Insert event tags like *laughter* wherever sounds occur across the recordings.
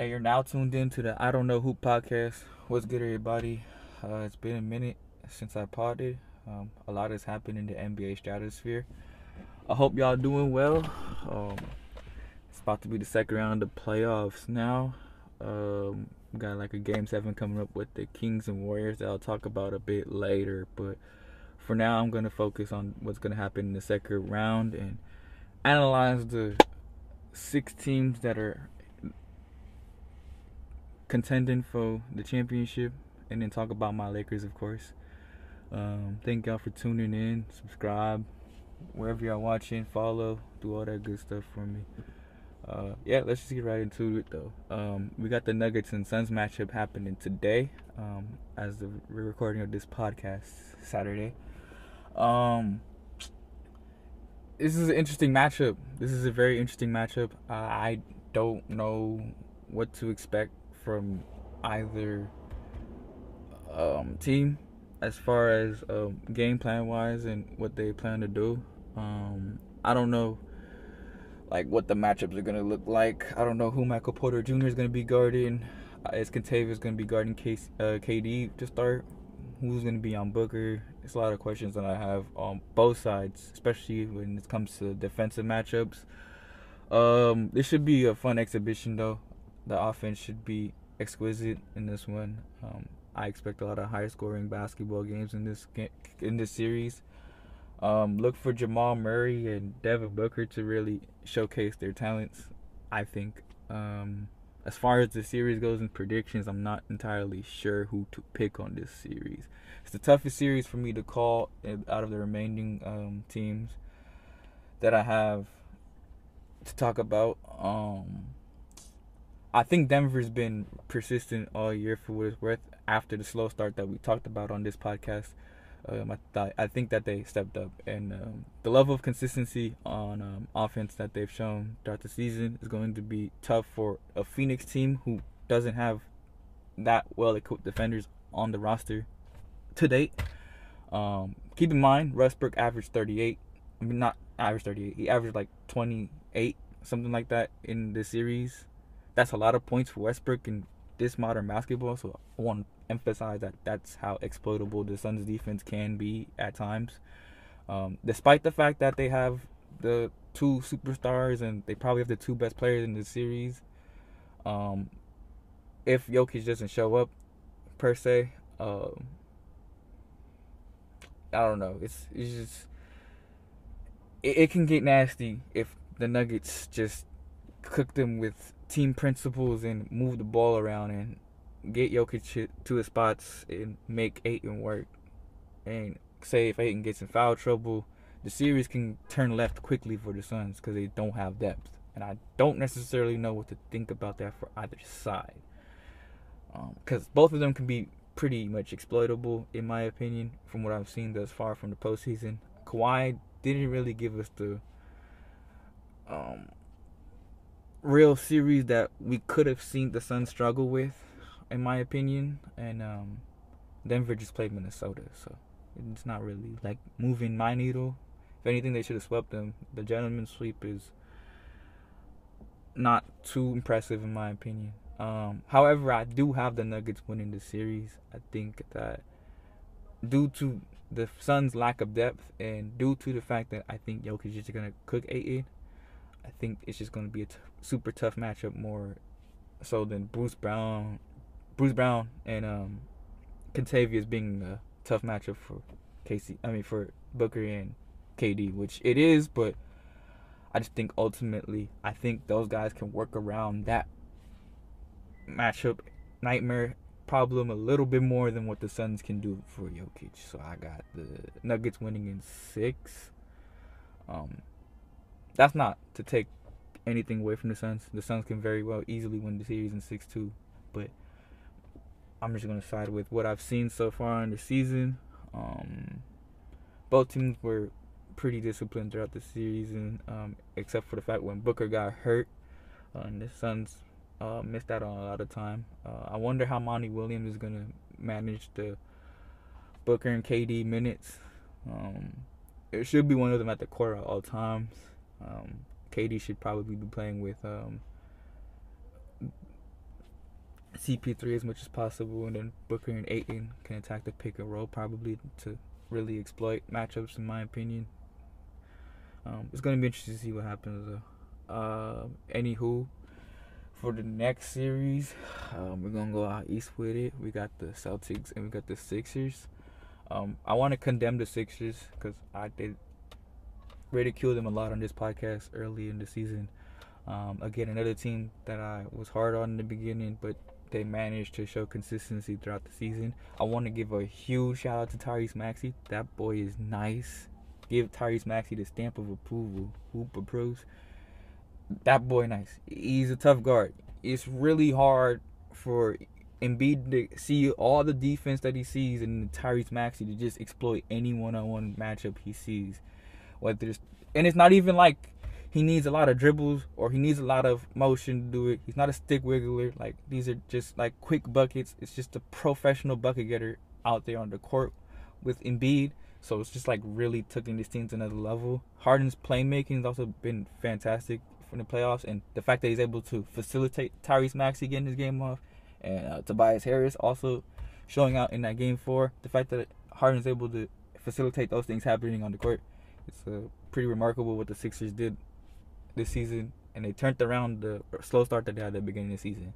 Hey, you're now tuned in to the I Don't Know Hoop podcast. What's good, everybody? Uh, it's been a minute since I potted. Um, a lot has happened in the NBA stratosphere. I hope y'all doing well. Um, it's about to be the second round of the playoffs now. Um, got like a game seven coming up with the Kings and Warriors that I'll talk about a bit later. But for now, I'm gonna focus on what's gonna happen in the second round and analyze the six teams that are contending for the championship, and then talk about my Lakers, of course. Um, thank y'all for tuning in. Subscribe wherever y'all watching. Follow. Do all that good stuff for me. Uh, yeah, let's just get right into it though. Um, we got the Nuggets and Suns matchup happening today, um, as the recording of this podcast Saturday. Um, this is an interesting matchup. This is a very interesting matchup. Uh, I don't know what to expect from either um, team as far as um, game plan wise and what they plan to do. Um, I don't know like what the matchups are gonna look like. I don't know who Michael Porter Jr. is gonna be guarding. Uh, is Kentavious gonna be guarding K- uh, KD to start? Who's gonna be on Booker? It's a lot of questions that I have on both sides, especially when it comes to defensive matchups. Um, this should be a fun exhibition though. The offense should be exquisite in this one. Um, I expect a lot of high scoring basketball games in this in this series. Um, look for Jamal Murray and Devin Booker to really showcase their talents. I think. Um, as far as the series goes in predictions, I'm not entirely sure who to pick on this series. It's the toughest series for me to call out of the remaining um, teams that I have to talk about. Um, I think Denver's been persistent all year for what it's worth after the slow start that we talked about on this podcast. Um, I th- I think that they stepped up, and um, the level of consistency on um, offense that they've shown throughout the season is going to be tough for a Phoenix team who doesn't have that well equipped defenders on the roster to date. Um, keep in mind, Westbrook averaged 38. I mean, not average 38. He averaged like 28, something like that in the series. That's a lot of points for Westbrook in this modern basketball. So I want to emphasize that that's how exploitable the Suns defense can be at times. Um, despite the fact that they have the two superstars and they probably have the two best players in the series, um, if Jokic doesn't show up per se, uh, I don't know. It's it's just it, it can get nasty if the Nuggets just cook them with team principles and move the ball around and get Jokic to his spots and make Ayton work. And say if Ayton gets in foul trouble, the series can turn left quickly for the Suns because they don't have depth. And I don't necessarily know what to think about that for either side. Because um, both of them can be pretty much exploitable, in my opinion, from what I've seen thus far from the postseason. Kawhi didn't really give us the um, real series that we could have seen the Suns struggle with in my opinion. And um, Denver just played Minnesota, so it's not really like moving my needle. If anything, they should have swept them. The gentleman's sweep is not too impressive in my opinion. Um, however, I do have the Nuggets winning the series. I think that due to the Suns' lack of depth and due to the fact that I think Jokic is just gonna cook Ayton, I think it's just gonna be a t- super tough matchup more so than Bruce Brown Bruce Brown and um, Kentavious being a tough matchup for KD. I mean for Booker and KD, which it is, but I just think ultimately I think those guys can work around that matchup nightmare problem a little bit more than what the Suns can do for Jokic. So I got the Nuggets winning in six. Um, that's not to take anything away from the Suns. The Suns can very well easily win the series in six two, but I'm just gonna side with what I've seen so far in the season. Um, both teams were pretty disciplined throughout the season, um, except for the fact when Booker got hurt, uh, and the Suns uh, missed out on a lot of time. Uh, I wonder how Monty Williams is gonna manage the Booker and KD minutes. Um, it should be one of them at the court at all times. Um, KD should probably be playing with um, CP3 as much as possible, and then Booker and Ayton can attack the pick and roll probably to really exploit matchups, in my opinion. Um, it's gonna be interesting to see what happens. Though. Uh, anywho, for the next series, um, we're gonna go out east with it. We got the Celtics and we got the Sixers. Um, I want to condemn the Sixers because I did ridicule them a lot on this podcast early in the season. Um, again, another team that I was hard on in the beginning, but they managed to show consistency throughout the season. I want to give a huge shout out to Tyrese Maxey. That boy is nice. Give Tyrese Maxey the stamp of approval. Hoop approves. That boy nice. He's a tough guard. It's really hard for Embiid to see all the defense that he sees and Tyrese Maxey to just exploit any one-on-one matchup he sees. Whether it's and it's not even like he needs a lot of dribbles or he needs a lot of motion to do it. He's not a stick wiggler. Like these are just like quick buckets. It's just a professional bucket getter out there on the court with Embiid. So it's just like really taking this team to another level. Harden's playmaking has also been fantastic from the playoffs, and the fact that he's able to facilitate Tyrese Maxey getting his game off, and uh, Tobias Harris also showing out in that game four. The fact that Harden's able to facilitate those things happening on the court, it's uh, pretty remarkable what the Sixers did this season, and they turned around the slow start that they had at the beginning of the season.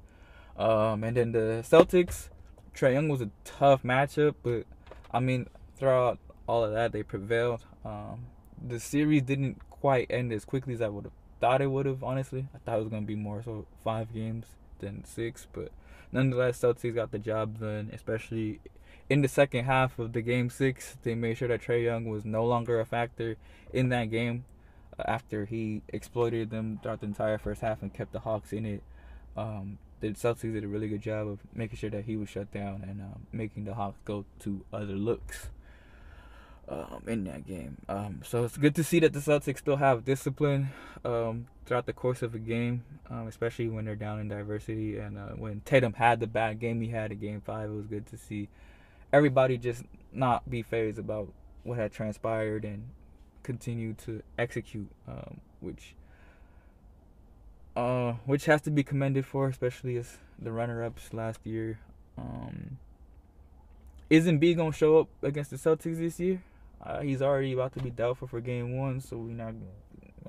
Um, and then the Celtics, Trae Young was a tough matchup, but I mean, throughout all of that, they prevailed. Um, the series didn't quite end as quickly as I would have thought it would have. Honestly, I thought it was gonna be more so five games than six, but nonetheless, Celtics got the job done, especially in the second half of the game six. They made sure that Trae Young was no longer a factor in that game after he exploited them throughout the entire first half and kept the Hawks in it. Um, the Celtics did a really good job of making sure that he was shut down and um, making the Hawks go to other looks um, in that game. Um, so it's good to see that the Celtics still have discipline um, throughout the course of a game, um, especially when they're down in diversity. And uh, when Tatum had the bad game he had in Game Five, it was good to see everybody just not be phased about what had transpired and continue to execute, um, which uh, which has to be commended for, especially as the runner-ups last year. Um, is Embiid gonna show up against the Celtics this year? Uh, he's already about to be doubtful for Game One, so we not.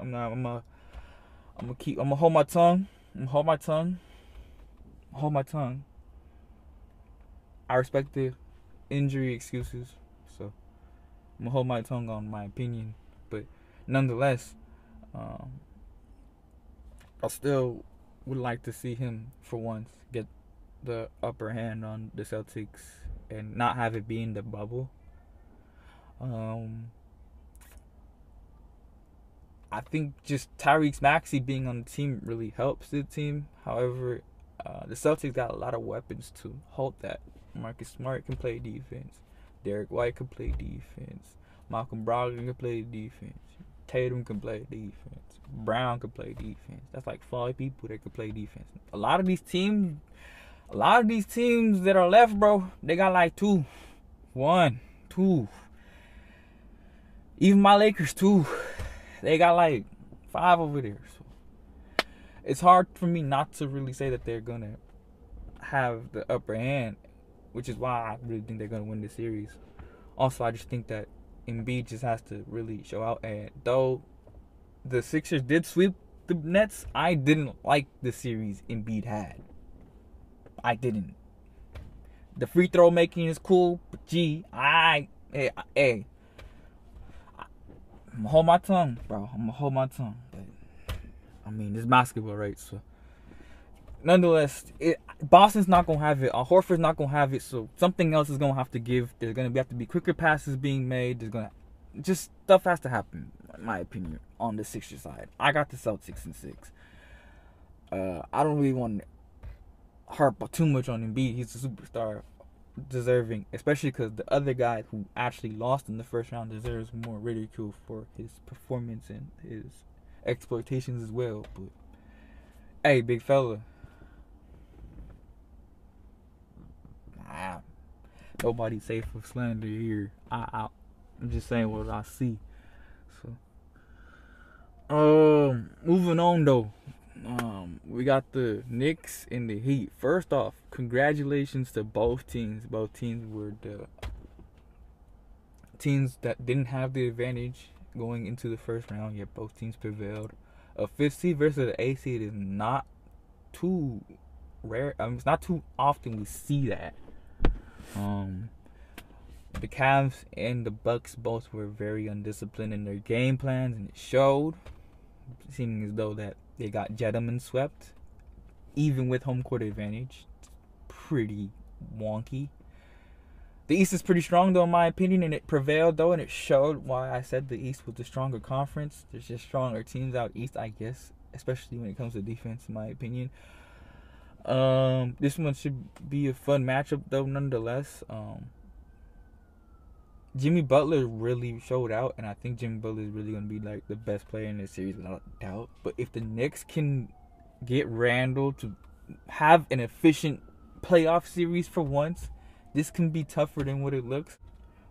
I'm not. I'm gonna. I'm gonna keep. I'm gonna hold my tongue. I'm gonna hold my tongue. Hold my tongue. I respect the injury excuses, so I'm gonna hold my tongue on my opinion but nonetheless, um, I still would like to see him for once get the upper hand on the Celtics and not have it be in the bubble. Um, I think just Tyrese Maxey being on the team really helps the team. However, uh, the Celtics got a lot of weapons to hold that. Marcus Smart can play defense. Derrick White can play defense. Malcolm Brogdon can play defense. Tatum can play defense. Brown can play defense. That's like five people that can play defense. A lot of these teams, a lot of these teams that are left, bro, they got like two, one, two. Even my Lakers too. They got like five over there. So it's hard for me not to really say that they're gonna have the upper hand, which is why I really think they're gonna win the series. Also, I just think that Embiid just has to really show out. And though the Sixers did sweep the Nets, I didn't like the series Embiid had. I didn't. The free throw making is cool, but gee, I hey hey. I'm gonna hold my tongue, bro. I'm gonna hold my tongue. But I mean, it's basketball, right? So nonetheless, it, Boston's not gonna have it. Uh, Horford's not gonna have it. So something else is gonna have to give. There's gonna have to be quicker passes being made. There's gonna just stuff has to happen, in my opinion, on the Sixers side. I got the Celtics in six. Uh, I don't really want to harp too much on Embiid. He's a superstar, deserving, especially because the other guy who actually lost in the first round deserves more ridicule for his performance and his exploitations as well. But hey, big fella, nobody's safe of slander here. I, I I'm just saying what I see. So um moving on though. Um, we got the Knicks and the Heat. First off, congratulations to both teams. Both teams were the teams that didn't have the advantage going into the first round, yet both teams prevailed. A fifth seed versus an eighth seed is not too rare. It's not too often we see that. Um, the Cavs and the Bucks both were very undisciplined in their game plans, and it showed, seeming as though that they got gentlemen swept, even with home court advantage. Pretty wonky. The East is pretty strong, though, in my opinion, and it prevailed, though, and it showed why I said the East was the stronger conference. There's just stronger teams out East, I guess, especially when it comes to defense, in my opinion. Um, this one should be a fun matchup, though, nonetheless. Um, Jimmy Butler really showed out, and I think Jimmy Butler is really going to be like the best player in this series without doubt. But if the Knicks can get Randle to have an efficient playoff series for once, this can be tougher than what it looks.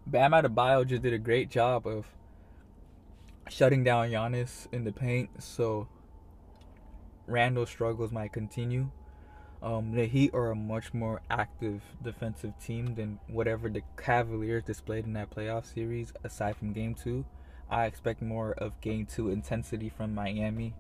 Bam Adebayo just did a great job of shutting down Giannis in the paint, so Randle's struggles might continue. Um, the Heat are a much more active defensive team than whatever the Cavaliers displayed in that playoff series. Aside from Game Two, I expect more of Game Two intensity from Miami.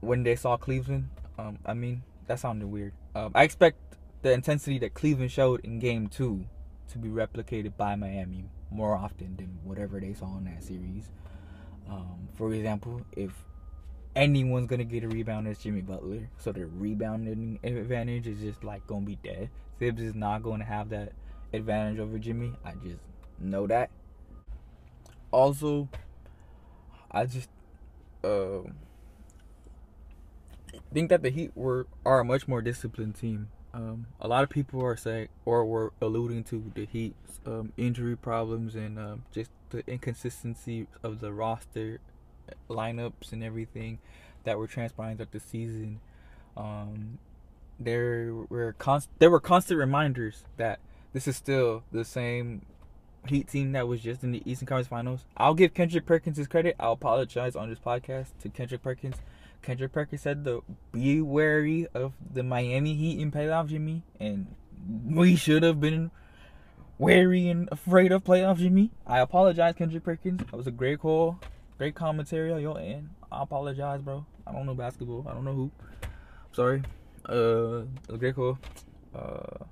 When they saw Cleveland, um, I mean that sounded weird. Um, I expect the intensity that Cleveland showed in game two to be replicated by Miami more often than whatever they saw in that series. Um, for example, if anyone's gonna get a rebound, it's Jimmy Butler. So the rebounding advantage is just like gonna be dead. Thibs is not gonna have that advantage over Jimmy. I just know that. Also, I just uh, think that the Heat were are a much more disciplined team um, a lot of people are saying or were alluding to the Heat's um, injury problems and um, just the inconsistency of the roster lineups and everything that were transpiring throughout the season. Um, there were const- there were constant reminders that this is still the same Heat team that was just in the Eastern Conference Finals. I'll give Kendrick Perkins his credit. I'll apologize on this podcast to Kendrick Perkins Kendrick Perkins said to be wary of the Miami Heat in playoff Jimmy, and we should have been wary and afraid of playoff Jimmy. I apologize, Kendrick Perkins. That was a great call, great commentary on your end. I apologize, bro. I don't know basketball. I don't know who. Sorry. Uh, great call. Uh.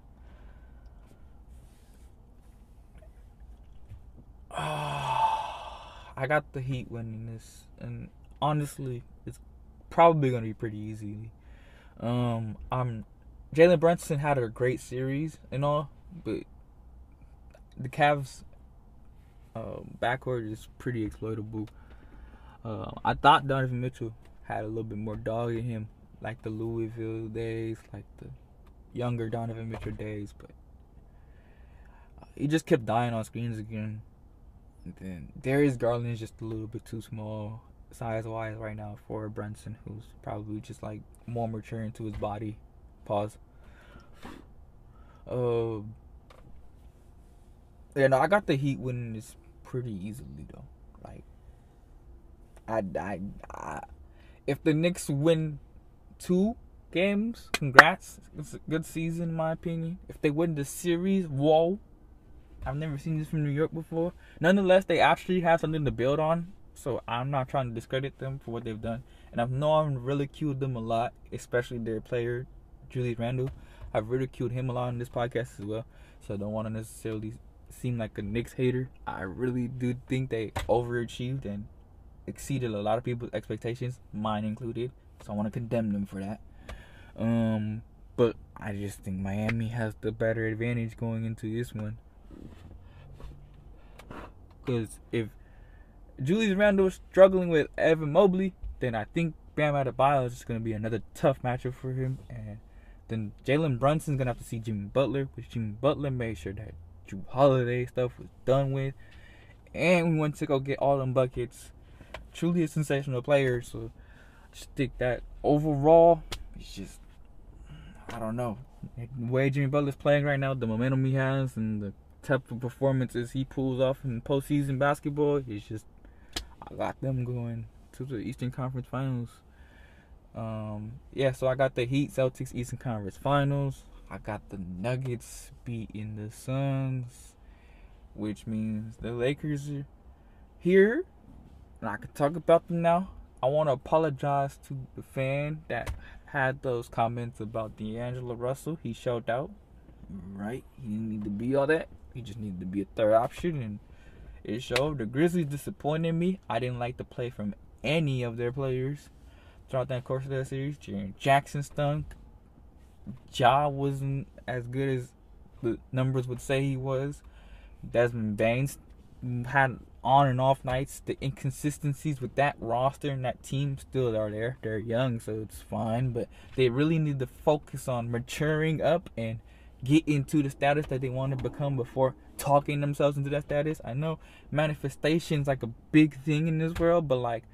*sighs* I got the Heat winning this, and honestly, it's probably to be pretty easy. Um, I'm Jalen Brunson had a great series and all, but the Cavs uh, backcourt is pretty exploitable. Uh, I thought Donovan Mitchell had a little bit more dog in him, like the Louisville days, like the younger Donovan Mitchell days, but he just kept dying on screens again. And then Darius Garland is just a little bit too small size wise right now for Brunson, who's probably just like more mature into his body. Pause. Uh, yeah, no, I got the Heat winning this pretty easily though. I, I, I, if the Knicks win two games, congrats. It's a good season in my opinion. If they win the series, whoa. I've never seen this from New York before. Nonetheless, they actually have something to build on so I'm not trying to discredit them for what they've done. And I've known I've ridiculed them a lot, especially their player, Julius Randle. I've ridiculed him a lot on this podcast as well. So I don't want to necessarily seem like a Knicks hater. I really do think they overachieved and exceeded a lot of people's expectations, mine included. So I want to condemn them for that. Um, but I just think Miami has the better advantage going into this one. Because if Julius Randle is struggling with Evan Mobley, then I think Bam Adebayo is just going to be another tough matchup for him. And then Jalen Brunson's going to have to see Jimmy Butler, which Jimmy Butler made sure that Jrue Holiday stuff was done with. And we went to go get all them buckets. Truly a sensational player. So just think that overall, it's just, I don't know. The way Jimmy Butler's playing right now, the momentum he has, and the type of performances he pulls off in postseason basketball, is just I got them going to the Eastern Conference Finals. Um, yeah, so I got the Heat Celtics Eastern Conference Finals. I got the Nuggets beating the Suns, which means the Lakers are here. And I can talk about them now. I want to apologize to the fan that had those comments about D'Angelo Russell. He showed out, right? He didn't need to be all that. He just needed to be a third option, and it showed. The Grizzlies disappointed me. I didn't like the play from any of their players throughout that course of that series. Jaren Jackson stunk. Ja wasn't as good as the numbers would say he was. Desmond Banes had on and off nights. The inconsistencies with that roster and that team still are there. They're young, so it's fine. But they really need to focus on maturing up and get into the status that they want to become before talking themselves into that status. I know manifestation's like a big thing in this world, but like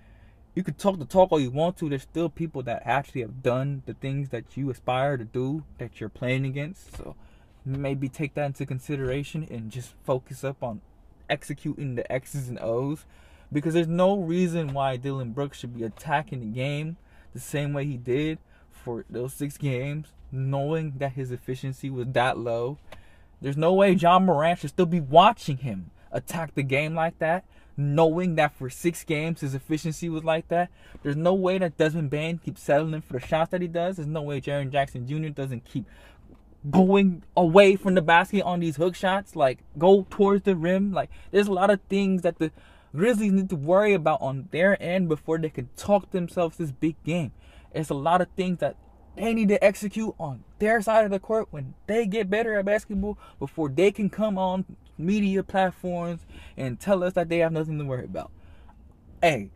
you can talk the talk all you want to. There's still people that actually have done the things that you aspire to do that you're playing against. So maybe take that into consideration and just focus up on executing the X's and O's. Because there's no reason why Dillon Brooks should be attacking the game the same way he did for those six games, knowing that his efficiency was that low. There's no way Ja Morant should still be watching him attack the game like that knowing that for six games his efficiency was like that. There's no way that Desmond Bane keeps settling for the shots that he does. There's no way Jaren Jackson Jr. doesn't keep going away from the basket on these hook shots, like go towards the rim. Like there's a lot of things that the Grizzlies need to worry about on their end before they can talk themselves this big game. It's a lot of things that they need to execute on their side of the court when they get better at basketball before they can come on media platforms and tell us that they have nothing to worry about. Hey,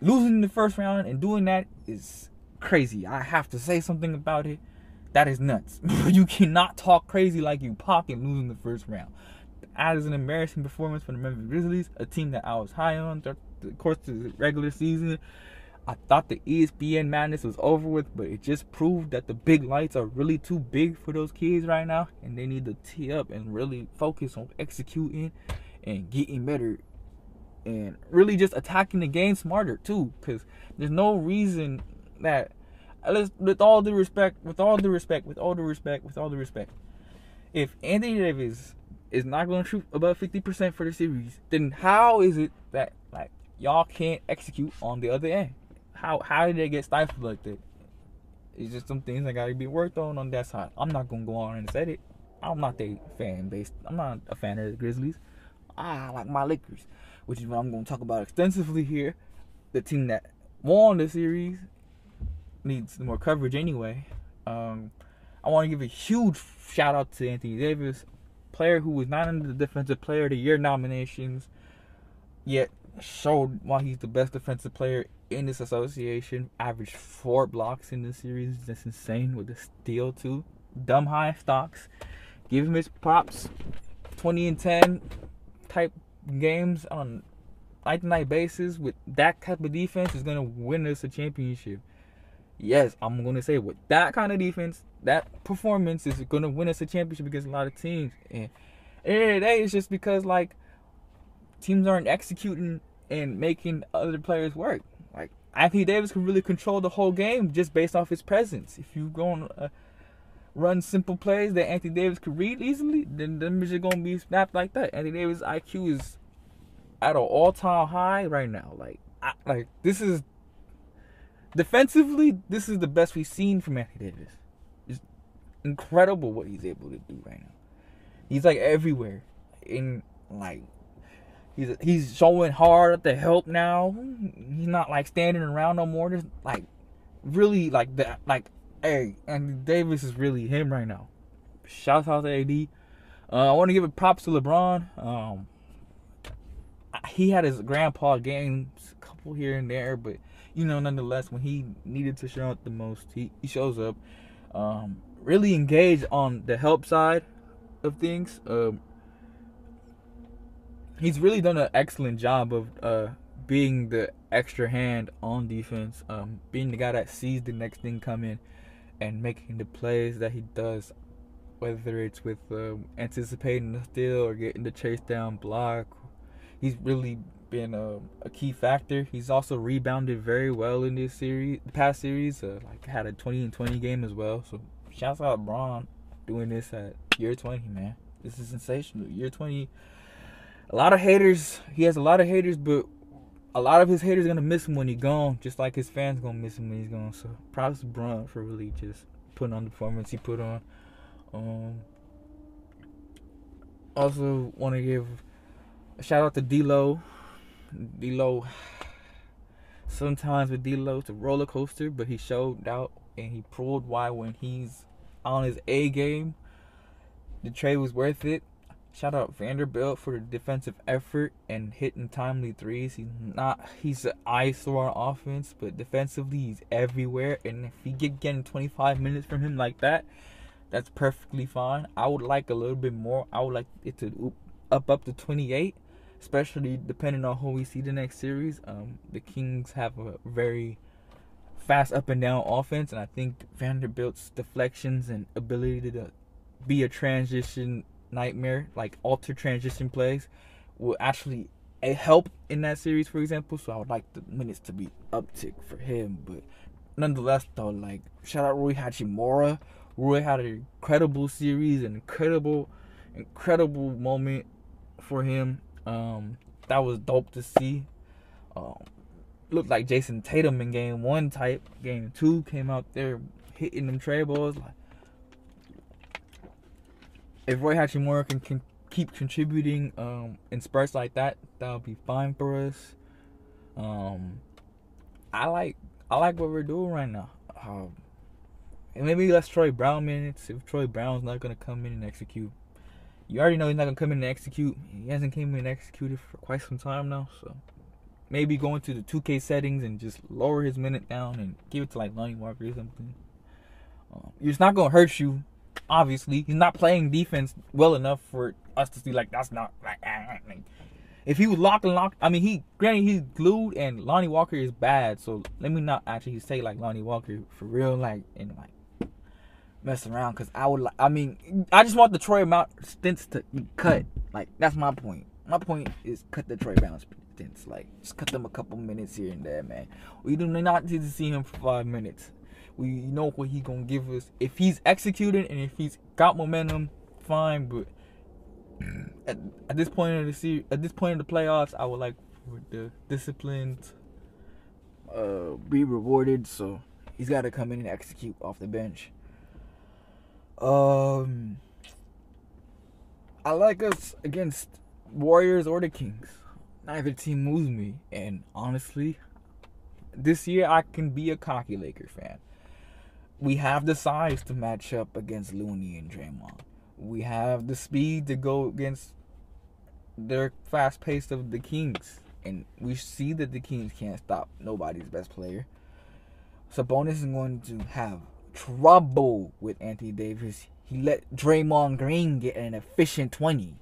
losing the first round and doing that is crazy. I have to say something about it. That is nuts. *laughs* you cannot talk crazy like you pocket losing the first round. That is an embarrassing performance for the Memphis Grizzlies, a team that I was high on throughout the course of the regular season. I thought the ESPN madness was over with, but it just proved that the big lights are really too big for those kids right now, and they need to tee up and really focus on executing and getting better, and really just attacking the game smarter too. Because there's no reason that, with all due respect, with all due respect, with all due respect, with all due respect, if Anthony Davis is not going to shoot above 50% for the series, then how is it that like y'all can't execute on the other end? how how did they get stifled like that? It's just some things that gotta be worked on on that side. I'm not gonna go on and say it. I'm not a fan based. I'm not a fan of the Grizzlies. I like my Lakers, which is what I'm gonna talk about extensively here. The team that won the series needs more coverage anyway. Um, I want to give a huge shout out to Anthony Davis, player who was not in the Defensive Player of the Year nominations, yet showed why he's the best defensive player in this association. Averaged four blocks in this series. That's insane with the steal too. Dumb high stocks. Give him his props. 20 and 10 type games on night to night basis with that type of defense is gonna win us a championship. Yes, I'm gonna say with that kind of defense, that performance is gonna win us a championship against a lot of teams. And and it's just because like teams aren't executing and making other players work. Like Anthony Davis can really control the whole game just based off his presence. If you go on uh, run simple plays that Anthony Davis could read easily, then them is gonna be snapped like that. Anthony Davis IQ is at an all time high right now. Like I, like this is defensively, this is the best we've seen from Anthony Davis. It's incredible what he's able to do right now. He's like everywhere. In like He's he's showing hard at the help now. He's not like standing around no more. Just like really like that. Like hey, Anthony Davis is really him right now. Shout out to AD. Uh, I want to give a props to LeBron. Um, he had his grandpa games, a couple here and there, but you know, nonetheless, when he needed to show up the most, he, he shows up. Um, really engaged on the help side of things. Um, he's really done an excellent job of uh, being the extra hand on defense, um, being the guy that sees the next thing coming and making the plays that he does, whether it's with um, anticipating the steal or getting the chase down block. He's really been a, a, key factor. He's also rebounded very well in this series, the past series. Uh, like had a 20 and 20 game as well. So shouts out Bron doing this at year 20, man. This is sensational. Year 20. A lot of haters. He has a lot of haters, but a lot of his haters gonna miss him when he's gone, just like his fans gonna miss him when he's gone. So props to for really just putting on the performance he put on. Um, also want to give a shout out to D'Lo. *sighs* D'Lo. *sighs* Sometimes with D'Lo, it's a roller coaster, but he showed out and he proved why when he's on his A game, the trade was worth it. Shout out Vanderbilt for the defensive effort and hitting timely threes. He's not he's an eyesore on offense, but defensively he's everywhere. And if you get getting 25 minutes from him like that, that's perfectly fine. I would like a little bit more. I would like it to up up to 28, especially depending on who we see the next series. Um, the Kings have a very fast up and down offense, and I think Vanderbilt's deflections and ability to be a transition nightmare, like alter transition plays, will actually eh, help in that series, for example. So I would like the minutes to be uptick for him. But nonetheless, though, like shout out Rui Hachimura. Rui had an incredible series, an incredible, incredible moment for him. Um, that was dope to see. Um, looked like Jayson Tatum in game one type. Game two came out there hitting them trey balls. Like if Rui Hachimura can, can keep contributing um, in spurts like that, that'll be fine for us. Um, I like I like what we're doing right now. Um, and maybe let's Troy Brown minutes if Troy Brown's not gonna come in and execute. You already know he's not gonna come in and execute. He hasn't came in and executed for quite some time now, so maybe go into the 2K settings and just lower his minute down and give it to like Lonnie Walker or something. Um, it's not gonna hurt you Obviously, he's not playing defense well enough for us to see like that's not like. If he was locked and locked, I mean, he granted he's glued and Lonnie Walker is bad. So let me not actually say like Lonnie Walker for real, like and like mess around because I would. like. I mean, I just want the Troy amount stints to be cut. Like that's my point. My point is cut the Troy Brown stints. Like just cut them a couple minutes here and there, man. We do not need to see him for five minutes. We know what he gonna give us. If he's executing and if he's got momentum, fine. But *clears throat* at, at this point of the series, at this point of the playoffs, I would like the discipline uh, be rewarded. So he's got to come in and execute off the bench. Um, I like us against Warriors or the Kings. Neither team moves me, and honestly, this year I can be a cocky Laker fan we have the size to match up against Looney and Draymond. We have the speed to go against their fast pace of the Kings. And we see that the Kings can't stop nobody's best player. Sabonis is going to have trouble with Anthony Davis. He let Draymond Green get an efficient 20.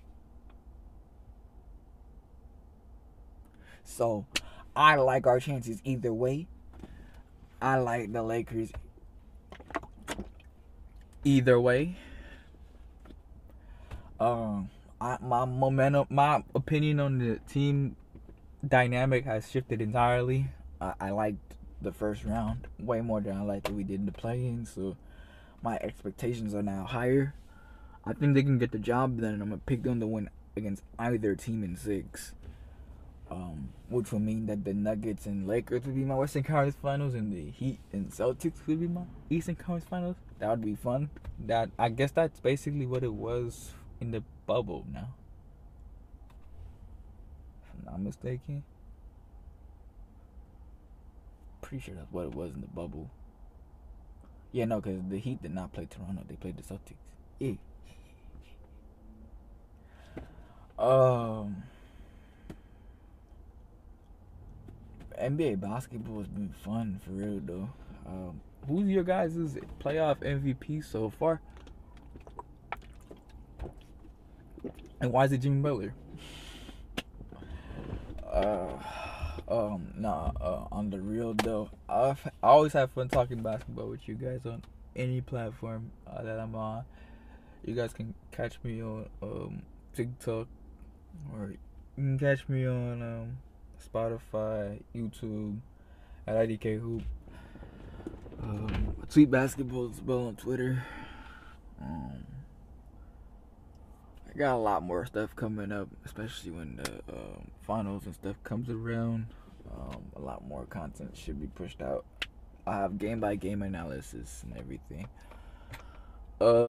So I like our chances either way. I like the Lakers either way. Um, I, my momentum, my opinion on the team dynamic has shifted entirely. I, I liked the first round way more than I liked that we did in the play-in, so my expectations are now higher. I think they can get the job done, I'm gonna pick them to win against either team in six um, which would mean that the Nuggets and Lakers would be my Western Conference Finals, and the Heat and Celtics would be my Eastern Conference Finals. That would be fun. That I guess that's basically what it was in the bubble. Now, if I'm not mistaken, pretty sure that's what it was in the bubble. Yeah, no, because the Heat did not play Toronto; they played the Celtics. Yeah. Um. NBA basketball has been fun for real though. Um, who's your guys' playoff MVP so far? And why is it Jimmy Butler? Uh, um, nah. Uh, on the real though, I've, I always have fun talking basketball with you guys on any platform uh, that I'm on. You guys can catch me on um TikTok, or you can catch me on um Spotify, YouTube, at IDK Hoop. Um, tweet basketball as well on Twitter. Um, I got a lot more stuff coming up, especially when the um, finals and stuff comes around. Um, a lot more content should be pushed out. I have game by game analysis and everything. Uh.